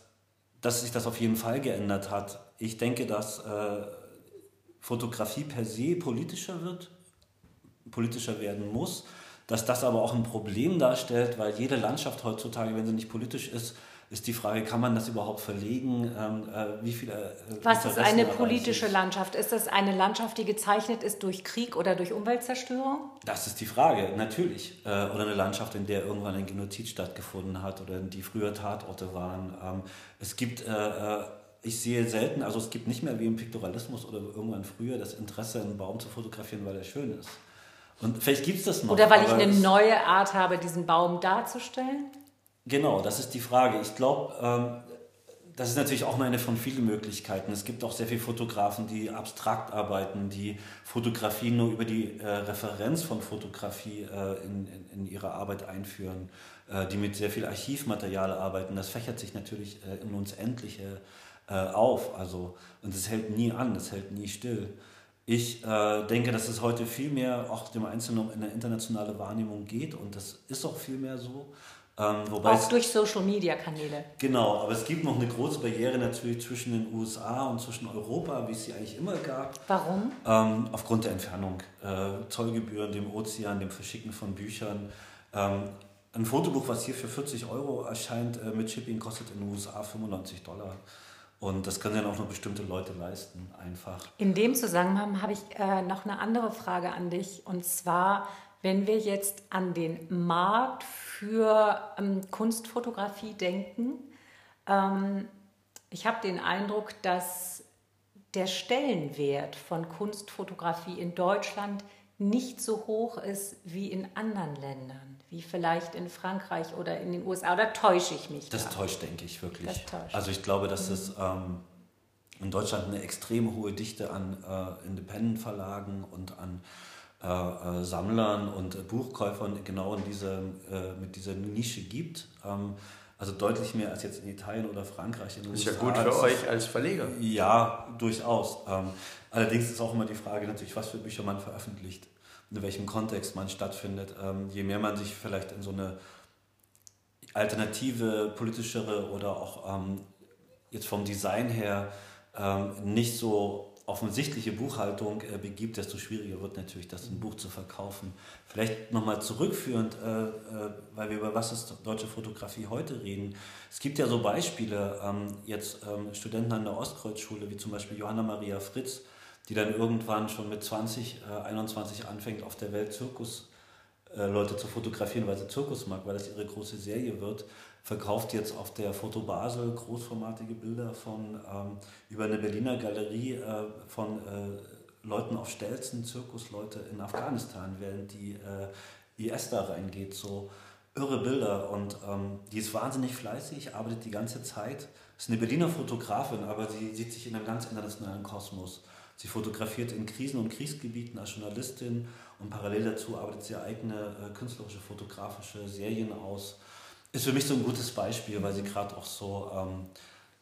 dass sich das auf jeden Fall geändert hat. Ich denke, dass äh, Fotografie per se politischer wird, politischer werden muss dass das aber auch ein Problem darstellt, weil jede Landschaft heutzutage, wenn sie nicht politisch ist, ist die Frage, kann man das überhaupt verlegen? Ähm, äh, wie viele, äh, Was ist eine politische Landschaft? Ist das eine Landschaft, die gezeichnet ist durch Krieg oder durch Umweltzerstörung? Das ist die Frage, natürlich. Äh, oder eine Landschaft, in der irgendwann ein Genozid stattgefunden hat oder die früher Tatorte waren. Ähm, es gibt ich sehe selten, also es gibt nicht mehr wie im Piktoralismus oder irgendwann früher das Interesse, einen Baum zu fotografieren, weil er schön ist. Und vielleicht gibt es das noch. Oder weil ich eine neue Art habe, diesen Baum darzustellen? Genau, das ist die Frage. Ich glaube, ähm, das ist natürlich auch eine von vielen Möglichkeiten. Es gibt auch sehr viele Fotografen, die abstrakt arbeiten, die Fotografie nur über die äh, Referenz von Fotografie äh, in, in, in, ihre Arbeit einführen, äh, die mit sehr viel Archivmaterial arbeiten. Das fächert sich natürlich äh, in uns Endliche äh, auf. Also, und es hält nie an, es hält nie still. Ich äh, denke, dass es heute viel mehr auch dem Einzelnen um eine internationale Wahrnehmung geht und das ist auch viel mehr so. Ähm, auch durch Social-Media-Kanäle. Genau, aber es gibt noch eine große Barriere natürlich zwischen den USA und zwischen Europa, wie es sie eigentlich immer gab. Warum? Ähm, aufgrund der Entfernung. Äh, Zollgebühren, dem Ozean, dem Verschicken von Büchern. Ähm, ein Fotobuch, was hier für 40 Euro erscheint, äh, mit Shipping kostet in den USA 95 Dollar. Und das können ja auch nur bestimmte Leute leisten, einfach. In dem Zusammenhang habe ich äh, noch eine andere Frage an dich. Und zwar, wenn wir jetzt an den Markt für ähm, Kunstfotografie denken, ähm, ich habe den Eindruck, dass der Stellenwert von Kunstfotografie in Deutschland nicht so hoch ist wie in anderen Ländern wie vielleicht in Frankreich oder in den USA? Oder täusche ich mich? Das da? täuscht, denke ich wirklich. Also ich glaube, dass mhm. es ähm, in Deutschland eine extrem hohe Dichte an äh, Independent-Verlagen und an äh, äh, Sammlern und Buchkäufern genau in diese, äh, mit dieser Nische gibt. Ähm, also deutlich mehr als jetzt in Italien oder Frankreich. In ist ja gut für euch als Verleger. Ja, durchaus. Ähm, allerdings ist auch immer die Frage natürlich, was für Bücher man veröffentlicht in welchem Kontext man stattfindet. Ähm, je mehr man sich vielleicht in so eine alternative, politischere oder auch jetzt vom Design her nicht so offensichtliche Buchhaltung äh, begibt, desto schwieriger wird natürlich, das ein Buch zu verkaufen. Vielleicht nochmal zurückführend, äh, äh, weil wir über was ist deutsche Fotografie heute reden. Es gibt ja so Beispiele, ähm, jetzt ähm, Studenten an der Ostkreuzschule, wie zum Beispiel Johanna Maria Fritz, die dann irgendwann schon mit 20, äh, 21 anfängt, auf der Welt Zirkus äh, Leute zu fotografieren, weil sie Zirkus mag, weil das ihre große Serie wird, verkauft jetzt auf der Foto Basel großformatige Bilder von ähm, über eine Berliner Galerie äh, von äh, Leuten auf Stelzen, Zirkusleute in Afghanistan, während die äh, IS da reingeht. So irre Bilder und ähm, die ist wahnsinnig fleißig, arbeitet die ganze Zeit. Ist eine Berliner Fotografin, aber sie sieht sich in einem ganz internationalen Kosmos. Sie fotografiert in Krisen- und Kriegsgebieten als Journalistin und parallel dazu arbeitet sie eigene äh, künstlerische, fotografische Serien aus. Ist für mich so ein gutes Beispiel, weil sie gerade auch so ähm,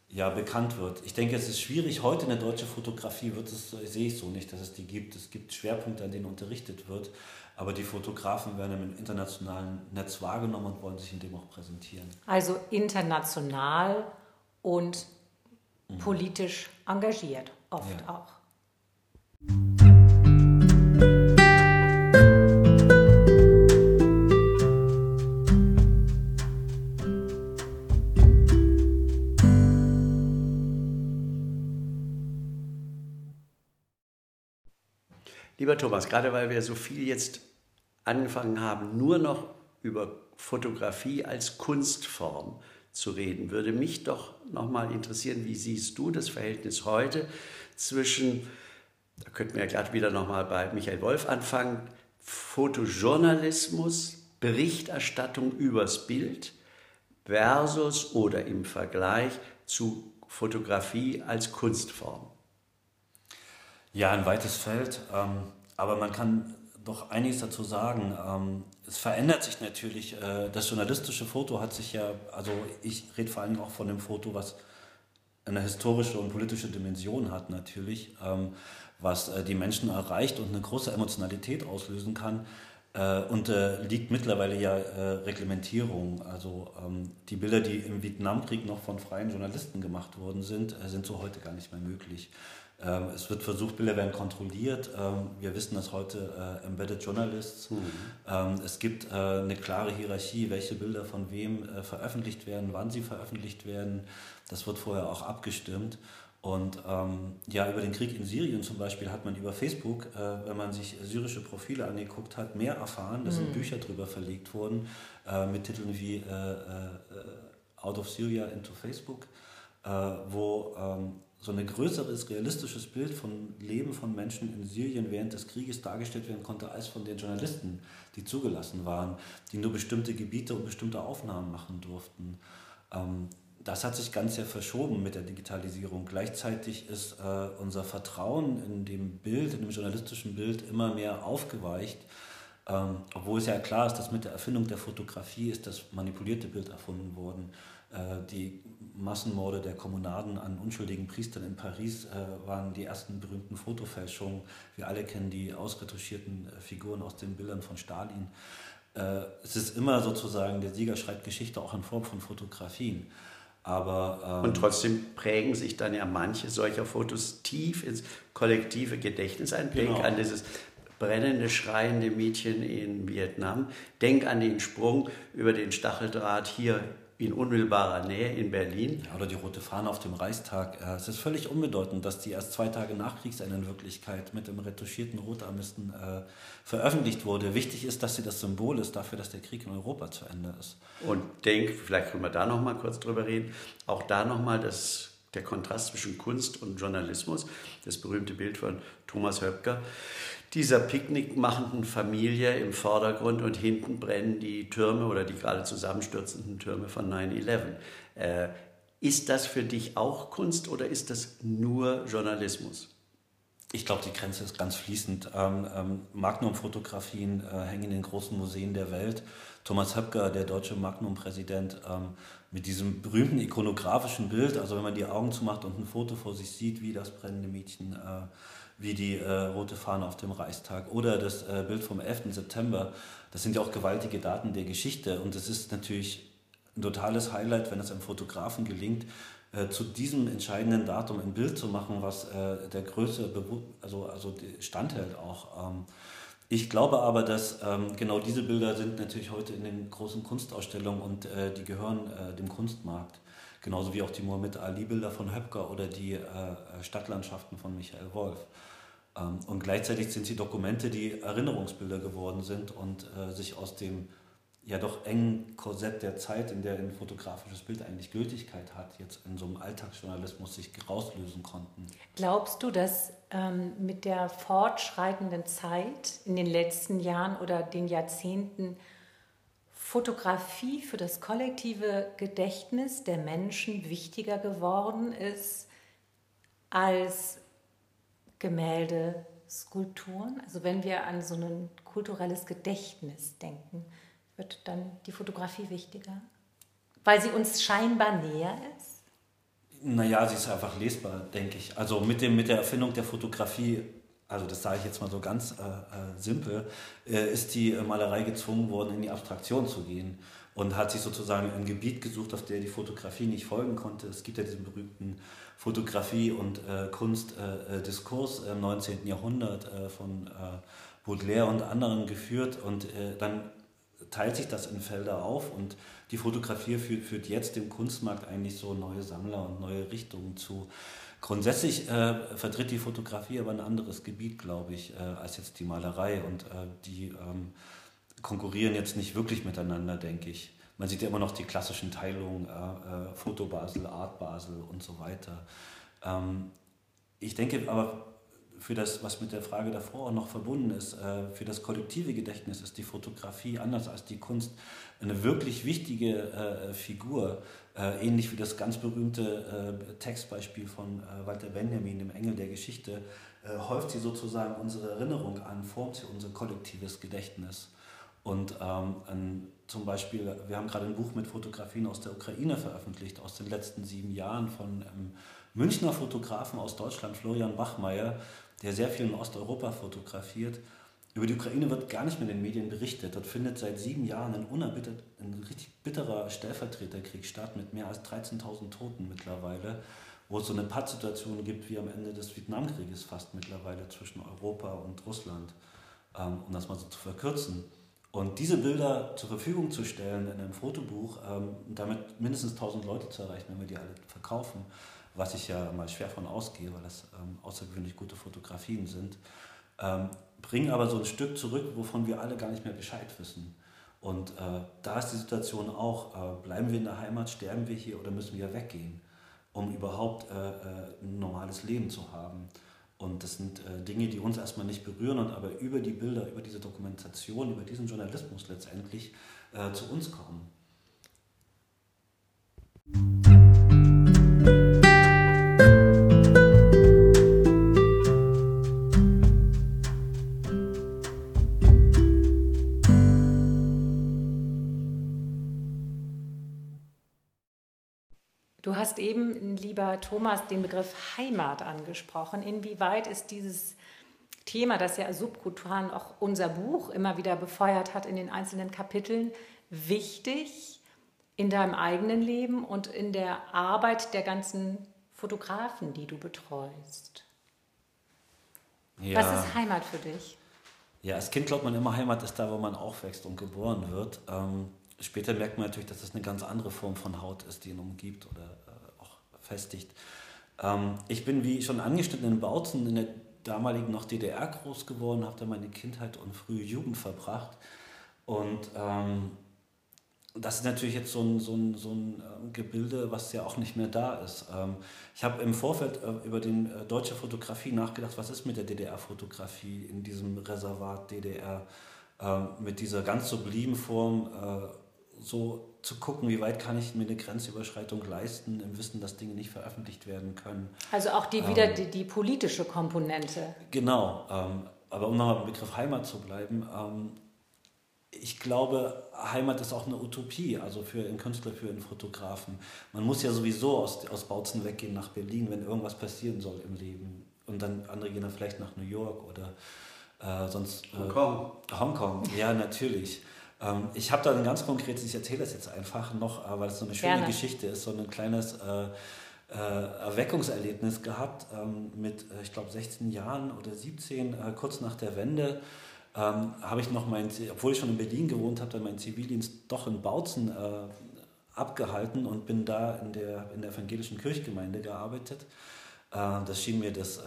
ja, bekannt wird. Ich denke, es ist schwierig. Heute in der deutschen Fotografie wird es, sehe ich so nicht, dass es die gibt. Es gibt Schwerpunkte, an denen unterrichtet wird. Aber die Fotografen werden im internationalen Netz wahrgenommen und wollen sich in dem auch präsentieren. Also international und mhm. politisch engagiert, oft ja. auch. Lieber Thomas, gerade weil wir so viel jetzt angefangen haben, nur noch über Fotografie als Kunstform zu reden. Würde mich doch nochmal interessieren, wie siehst du das Verhältnis heute zwischen, da könnten wir ja glatt wieder nochmal bei Michael Wolf anfangen, Fotojournalismus, Berichterstattung übers Bild versus oder im Vergleich zu Fotografie als Kunstform? Ja, ein weites Feld, ähm, aber man kann doch einiges dazu sagen. Ähm, es verändert sich natürlich. Äh, das journalistische Foto hat sich ja, also ich rede vor allem auch von dem Foto, was eine historische und politische Dimension hat natürlich, ähm, was äh, die Menschen erreicht und eine große Emotionalität auslösen kann. Äh, und äh, liegt mittlerweile ja äh, Reglementierung. Also ähm, die Bilder, die im Vietnamkrieg noch von freien Journalisten gemacht worden sind, äh, sind so heute gar nicht mehr möglich. Ähm, es wird versucht, Bilder werden kontrolliert. Ähm, wir wissen das heute äh, Embedded Journalists. Mhm. Ähm, es gibt äh, eine klare Hierarchie, welche Bilder von wem veröffentlicht werden, wann sie veröffentlicht werden. Das wird vorher auch abgestimmt. Und ähm, ja, über den Krieg in Syrien zum Beispiel hat man über Facebook, äh, wenn man sich syrische Profile angeguckt hat, mehr erfahren. Da sind mhm. Bücher drüber verlegt worden äh, mit Titeln wie äh, äh Out of Syria into Facebook, äh, wo ähm, so ein größeres, realistisches Bild von Leben von Menschen in Syrien während des Krieges dargestellt werden konnte, als von den Journalisten, die zugelassen waren, die nur bestimmte Gebiete und bestimmte Aufnahmen machen durften. Ähm, das hat sich ganz sehr verschoben mit der Digitalisierung. Gleichzeitig ist äh, unser Vertrauen in dem Bild, in dem journalistischen Bild immer mehr aufgeweicht. Ähm, obwohl es ja klar ist, dass mit der Erfindung der Fotografie ist das manipulierte Bild erfunden worden. Die Massenmorde der Kommunaden an unschuldigen Priestern in Paris äh, waren die ersten berühmten Fotofälschungen. Wir alle kennen die ausretuschierten äh, Figuren aus den Bildern von Stalin. Äh, es ist immer sozusagen, der Sieger schreibt Geschichte auch in Form von Fotografien. Aber, ähm und trotzdem prägen sich dann ja manche solcher Fotos tief ins kollektive Gedächtnis ein. Denk genau. an dieses brennende, schreiende Mädchen in Vietnam. Denk an den Sprung über den Stacheldraht hier in unmittelbarer Nähe in Berlin. Ja, oder die rote Fahne auf dem Reichstag. Es ist völlig unbedeutend, dass die erst zwei Tage nach Kriegsende in Wirklichkeit mit dem retuschierten Rotarmisten äh, veröffentlicht wurde. Wichtig ist, dass sie das Symbol ist dafür, dass der Krieg in Europa zu Ende ist. Und denk, vielleicht können wir da noch mal kurz drüber reden, auch da noch mal das der Kontrast zwischen Kunst und Journalismus, das berühmte Bild von Thomas Höpker, dieser picknickmachenden Familie im Vordergrund und hinten brennen die Türme oder die gerade zusammenstürzenden Türme von 9-11. Äh, ist das für dich auch Kunst oder ist das nur Journalismus? Ich glaube, die Grenze ist ganz fließend. Ähm, ähm, Magnum-Fotografien äh, hängen in den großen Museen der Welt. Thomas Höpker, der deutsche Magnum-Präsident, ähm, mit diesem berühmten ikonografischen Bild, also wenn man die Augen zumacht und ein Foto vor sich sieht, wie das brennende Mädchen äh, wie die äh, rote Fahne auf dem Reichstag oder das äh, Bild vom 11. September. Das sind ja auch gewaltige Daten der Geschichte und es ist natürlich ein totales Highlight, wenn es einem Fotografen gelingt, äh, zu diesem entscheidenden Datum ein Bild zu machen, was äh, der Größe also, also standhält auch. Ähm, ich glaube aber, dass ähm, genau diese Bilder sind natürlich heute in den großen Kunstausstellungen und äh, die gehören dem Kunstmarkt. Genauso wie auch die Mohammed Ali-Bilder von Höpker oder die Stadtlandschaften von Michael Wolf. Ähm, und gleichzeitig sind sie Dokumente, die Erinnerungsbilder geworden sind und äh, sich aus dem ja doch engen Korsett der Zeit, in der ein fotografisches Bild eigentlich Gültigkeit hat, jetzt in so einem Alltagsjournalismus sich rauslösen konnten. Glaubst du, dass ähm, mit der fortschreitenden Zeit in den letzten Jahren oder den Jahrzehnten Fotografie für das kollektive Gedächtnis der Menschen wichtiger geworden ist als Gemälde, Skulpturen. Also wenn wir an so ein kulturelles Gedächtnis denken, wird dann die Fotografie wichtiger, weil sie uns scheinbar näher ist. Naja, sie ist einfach lesbar, denke ich. Also mit, dem, mit der Erfindung der Fotografie also das sage ich jetzt mal so ganz äh, äh, simpel, äh, ist die Malerei gezwungen worden, in die Abstraktion zu gehen und hat sich sozusagen ein Gebiet gesucht, auf der die Fotografie nicht folgen konnte. Es gibt ja diesen berühmten Fotografie- und äh, Kunstdiskurs im 19. Jahrhundert äh, von äh, Baudelaire und anderen geführt und dann teilt sich das in Felder auf und die Fotografie führt, führt jetzt dem Kunstmarkt eigentlich so neue Sammler und neue Richtungen zu. Grundsätzlich äh, vertritt die Fotografie aber ein anderes Gebiet, glaube ich, äh, als jetzt die Malerei. Und äh, die ähm, konkurrieren jetzt nicht wirklich miteinander, denke ich. man sieht ja immer noch die klassischen Teilungen, äh, äh, Foto Basel, Art Basel und so weiter. Ähm, ich denke aber, für das, was mit der Frage davor auch noch verbunden ist, äh, für das kollektive Gedächtnis ist die Fotografie anders als die Kunst eine wirklich wichtige äh, Figur, äh, ähnlich wie das ganz berühmte Textbeispiel von Walter Benjamin, dem Engel der Geschichte, häuft sie sozusagen unsere Erinnerung an, formt sie unser kollektives Gedächtnis. Und ähm, zum Beispiel, wir haben gerade ein Buch mit Fotografien aus der Ukraine veröffentlicht, aus den letzten sieben Jahren von einem Münchner Fotografen aus Deutschland, Florian Bachmeier, der sehr viel in Osteuropa fotografiert. Über die Ukraine wird gar nicht mehr in den Medien berichtet. Dort findet seit sieben Jahren ein, unerbittert, ein richtig bitterer Stellvertreterkrieg statt mit mehr als 13.000 Toten mittlerweile, wo es so eine Pattsituation gibt wie am Ende des Vietnamkrieges fast mittlerweile zwischen Europa und Russland, ähm, um das mal so zu verkürzen. Und diese Bilder zur Verfügung zu stellen in einem Fotobuch, ähm, damit mindestens 1000 Leute zu erreichen, wenn wir die alle verkaufen, was ich ja mal schwer von ausgehe, weil das ähm, außergewöhnlich gute Fotografien sind, ähm, bringen aber so ein Stück zurück, wovon wir alle gar nicht mehr Bescheid wissen. Und äh, da ist die Situation auch, äh, bleiben wir in der Heimat, sterben wir hier oder müssen wir weggehen, um überhaupt äh, äh ein normales Leben zu haben. Und das sind äh, Dinge, die uns erstmal nicht berühren und aber über die Bilder, über diese Dokumentation, über diesen Journalismus letztendlich äh, zu uns kommen. Hast eben, lieber Thomas, den Begriff Heimat angesprochen. Inwieweit ist dieses Thema, das ja subkutan auch unser Buch immer wieder befeuert hat in den einzelnen Kapiteln, wichtig in deinem eigenen Leben und in der Arbeit der ganzen Fotografen, die du betreust? Ja. Was ist Heimat für dich? Ja, als Kind glaubt man immer, Heimat ist da, wo man aufwächst und geboren wird. Ähm, Später merkt man natürlich, dass das eine ganz andere Form von Haut ist, die ihn umgibt oder festigt. Ähm, ich bin, wie schon angeschnitten, in Bautzen in der damaligen noch DDR groß geworden, habe da meine Kindheit und frühe Jugend verbracht. Und ähm, das ist natürlich jetzt so ein, so ein, so ein äh, Gebilde, was ja auch nicht mehr da ist. Ähm, ich habe im Vorfeld äh, über die äh, deutsche Fotografie nachgedacht, was ist mit der DDR-Fotografie in diesem Reservat DDR, äh, mit dieser ganz sublimen Form äh, so zu gucken, wie weit kann ich mir eine Grenzüberschreitung leisten, im Wissen, dass Dinge nicht veröffentlicht werden können. Also auch die, wieder ähm, die, die, politische Komponente. Genau, ähm, aber um nochmal beim Begriff Heimat zu bleiben, ähm, ich glaube, Heimat ist auch eine Utopie, also für einen Künstler, für einen Fotografen. Man muss ja sowieso aus, aus Bautzen weggehen nach Berlin, wenn irgendwas passieren soll im Leben. Und dann andere gehen dann vielleicht nach New York oder äh, sonst. Äh, Hongkong. Hongkong, ja, natürlich. Ähm, ich habe da ein ganz konkretes, ich erzähle das jetzt einfach noch, äh, weil es so eine schöne Gerne. Geschichte ist, so ein kleines äh, äh, Erweckungserlebnis gehabt ähm, mit, äh, ich glaube, 16 Jahren oder 17, äh, kurz nach der Wende. Ähm, habe ich noch mein, obwohl ich schon in Berlin gewohnt habe, dann meinen Zivildienst doch in Bautzen äh, abgehalten und bin da in der, in der evangelischen Kirchgemeinde gearbeitet. das schien mir das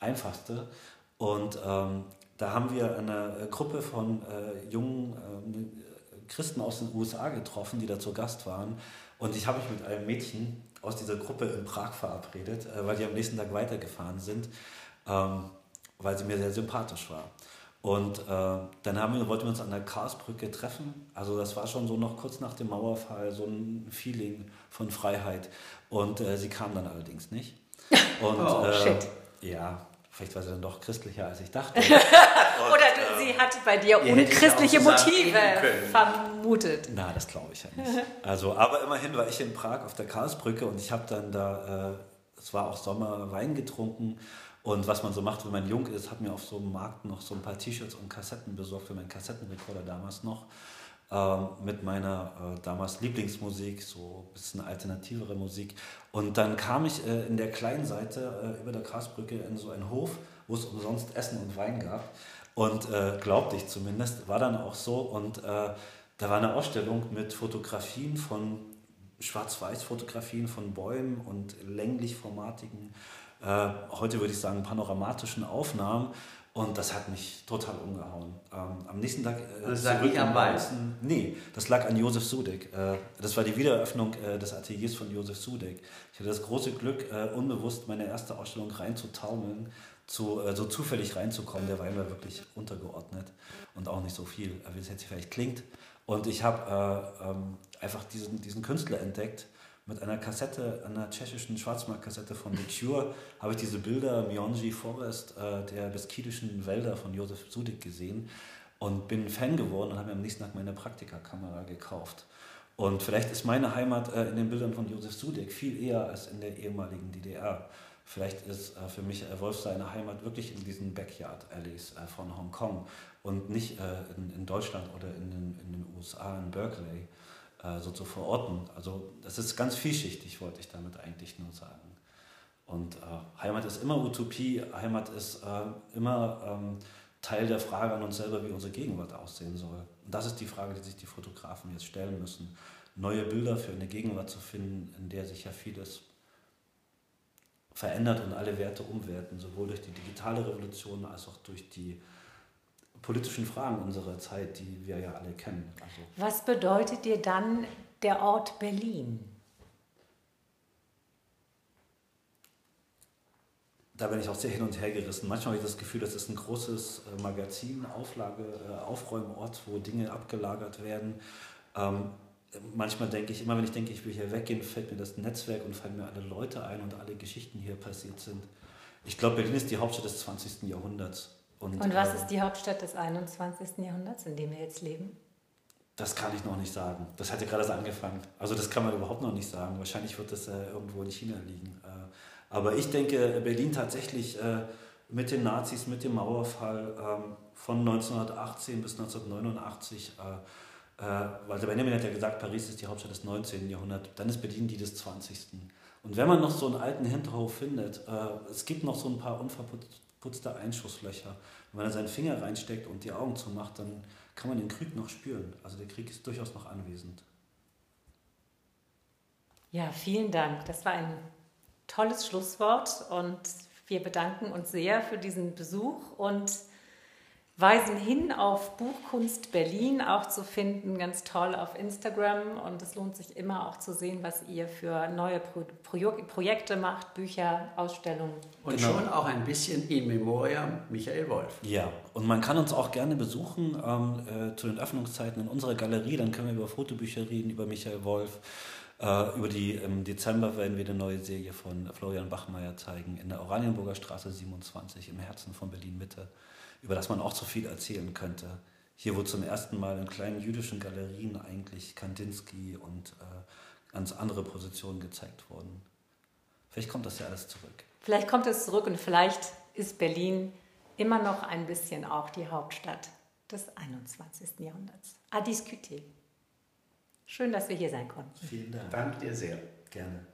Einfachste. Und ähm, da haben wir eine äh, Gruppe von äh, jungen äh, Christen aus den USA getroffen, die da zu Gast waren. Und ich habe mich mit einem Mädchen aus dieser Gruppe in Prag verabredet, äh, weil die am nächsten Tag weitergefahren sind, ähm, weil sie mir sehr sympathisch war. Und äh, dann haben wir, wollten wir uns an der Karlsbrücke treffen. Also das war schon so noch kurz nach dem Mauerfall, so ein Feeling von Freiheit. Und äh, sie kam dann allerdings nicht. Und, oh, shit. Ja, Vielleicht war sie dann doch christlicher, als ich dachte. Und, Oder du, sie hat bei dir unchristliche Motive vermutet. Na, das glaube ich ja nicht. Also, aber immerhin war ich in Prag auf der Karlsbrücke und ich habe dann da, äh, es war auch Sommer, Wein getrunken. Und was man so macht, wenn man jung ist, hat mir auf so einem Markt noch so ein paar T-Shirts und Kassetten besorgt für meinen Kassettenrekorder damals noch. Ähm, mit meiner äh, damals Lieblingsmusik, so ein bisschen alternativere Musik. Und dann kam ich äh, in der kleinen Seite äh, über der Karlsbrücke in so einen Hof, wo es umsonst Essen und Wein gab. Und äh, glaubte ich zumindest, war dann auch so. Und äh, da war eine Ausstellung mit Fotografien von Schwarz-Weiß-Fotografien von Bäumen und länglich formatigen, äh, heute würde ich sagen panoramatischen Aufnahmen Und das hat mich total umgehauen. Ähm, am nächsten Tag. Äh, das lag nicht am Ball? Nee, das lag an Josef Sudek. Äh, das war die Wiedereröffnung äh, des Ateliers von Josef Sudek. Ich hatte das große Glück, äh, unbewusst meine erste Ausstellung reinzutaumeln, zu, äh, so zufällig reinzukommen. Der war immer wirklich untergeordnet und auch nicht so viel, wie es jetzt vielleicht klingt. Und ich habe äh, ähm, einfach diesen, diesen Künstler entdeckt mit einer Kassette, einer tschechischen Schwarzmarktkassette von The Cure, habe ich diese Bilder Mionji Forest äh, der beskidischen Wälder von Josef Sudik gesehen und bin Fan geworden und habe mir am nächsten Tag meine Praktikakamera gekauft. Und vielleicht ist meine Heimat äh, in den Bildern von Josef Sudik viel eher als in der ehemaligen DDR. Vielleicht ist äh, für mich Wolf seine Heimat wirklich in diesen Backyard-Alleys äh, von Hongkong und nicht äh, in, in, Deutschland oder in in den USA, in Berkeley. Äh, so zu verorten. Also das ist ganz vielschichtig, wollte ich damit eigentlich nur sagen. Und äh, Heimat ist immer Utopie, Heimat ist äh, immer ähm, Teil der Frage an uns selber, wie unsere Gegenwart aussehen soll. Und das ist die Frage, die sich die Fotografen jetzt stellen müssen. Neue Bilder für eine Gegenwart zu finden, in der sich ja vieles verändert und alle Werte umwerten, sowohl durch die digitale Revolution als auch durch die politischen Fragen unserer Zeit, die wir ja alle kennen. Also Was bedeutet dir dann der Ort Berlin? Da bin ich auch sehr hin und her gerissen. Manchmal habe ich das Gefühl, das ist ein großes äh, Magazin, Auflage, äh, Aufräumort, wo Dinge abgelagert werden. Ähm, manchmal denke ich, immer wenn ich denke, ich will hier weggehen, fällt mir das Netzwerk und fallen mir alle Leute ein und alle Geschichten, die hier passiert sind. Ich glaube, Berlin ist die Hauptstadt des 20. Jahrhunderts. Und, und was äh, ist die Hauptstadt des 21. Jahrhunderts, in dem wir jetzt leben? Das kann ich noch nicht sagen. Das hat ja gerade erst angefangen. Also das kann man überhaupt noch nicht sagen. Wahrscheinlich wird das äh, irgendwo in China liegen. Äh, aber ich denke, Berlin tatsächlich äh, mit den Nazis, mit dem Mauerfall ähm, von 1918 bis 1989, äh, äh, weil der Benjamin hat ja gesagt, Paris ist die Hauptstadt des 19. Jahrhunderts, dann ist Berlin die des 20. Und wenn man noch so einen alten Hinterhof findet, es gibt noch so ein paar unverputzte putzte Einschusslöcher. Wenn da seinen Finger reinsteckt und die Augen zumacht, dann kann man den Krieg noch spüren. Also der Krieg ist durchaus noch anwesend. Ja, vielen Dank. Das war ein tolles Schlusswort und wir bedanken uns sehr für diesen Besuch und weisen hin auf Buchkunst Berlin, auch zu finden, ganz toll auf Instagram. Und es lohnt sich immer auch zu sehen, was ihr für neue Pro Pro Projekte macht, Bücher, Ausstellungen. Und genau. schon auch ein bisschen in Memoriam Michael Wolf. Ja, und man kann uns auch gerne besuchen ähm, äh, zu den Öffnungszeiten in unserer Galerie. Dann können wir über Fotobücher reden, über Michael Wolf. Äh, über die, im Dezember werden wir eine neue Serie von Florian Bachmeier zeigen in der Oranienburger Straße 27 im Herzen von Berlin Mitte über das man auch so viel erzählen könnte. Hier, wo zum ersten Mal in kleinen jüdischen Galerien eigentlich Kandinsky und äh, ganz andere Positionen gezeigt wurden. Vielleicht kommt das ja alles zurück. Vielleicht kommt es zurück und vielleicht ist Berlin immer noch ein bisschen auch die Hauptstadt des 21. Jahrhunderts. A discuter. Schön, dass wir hier sein konnten. Vielen Dank. Danke dir sehr. Gerne.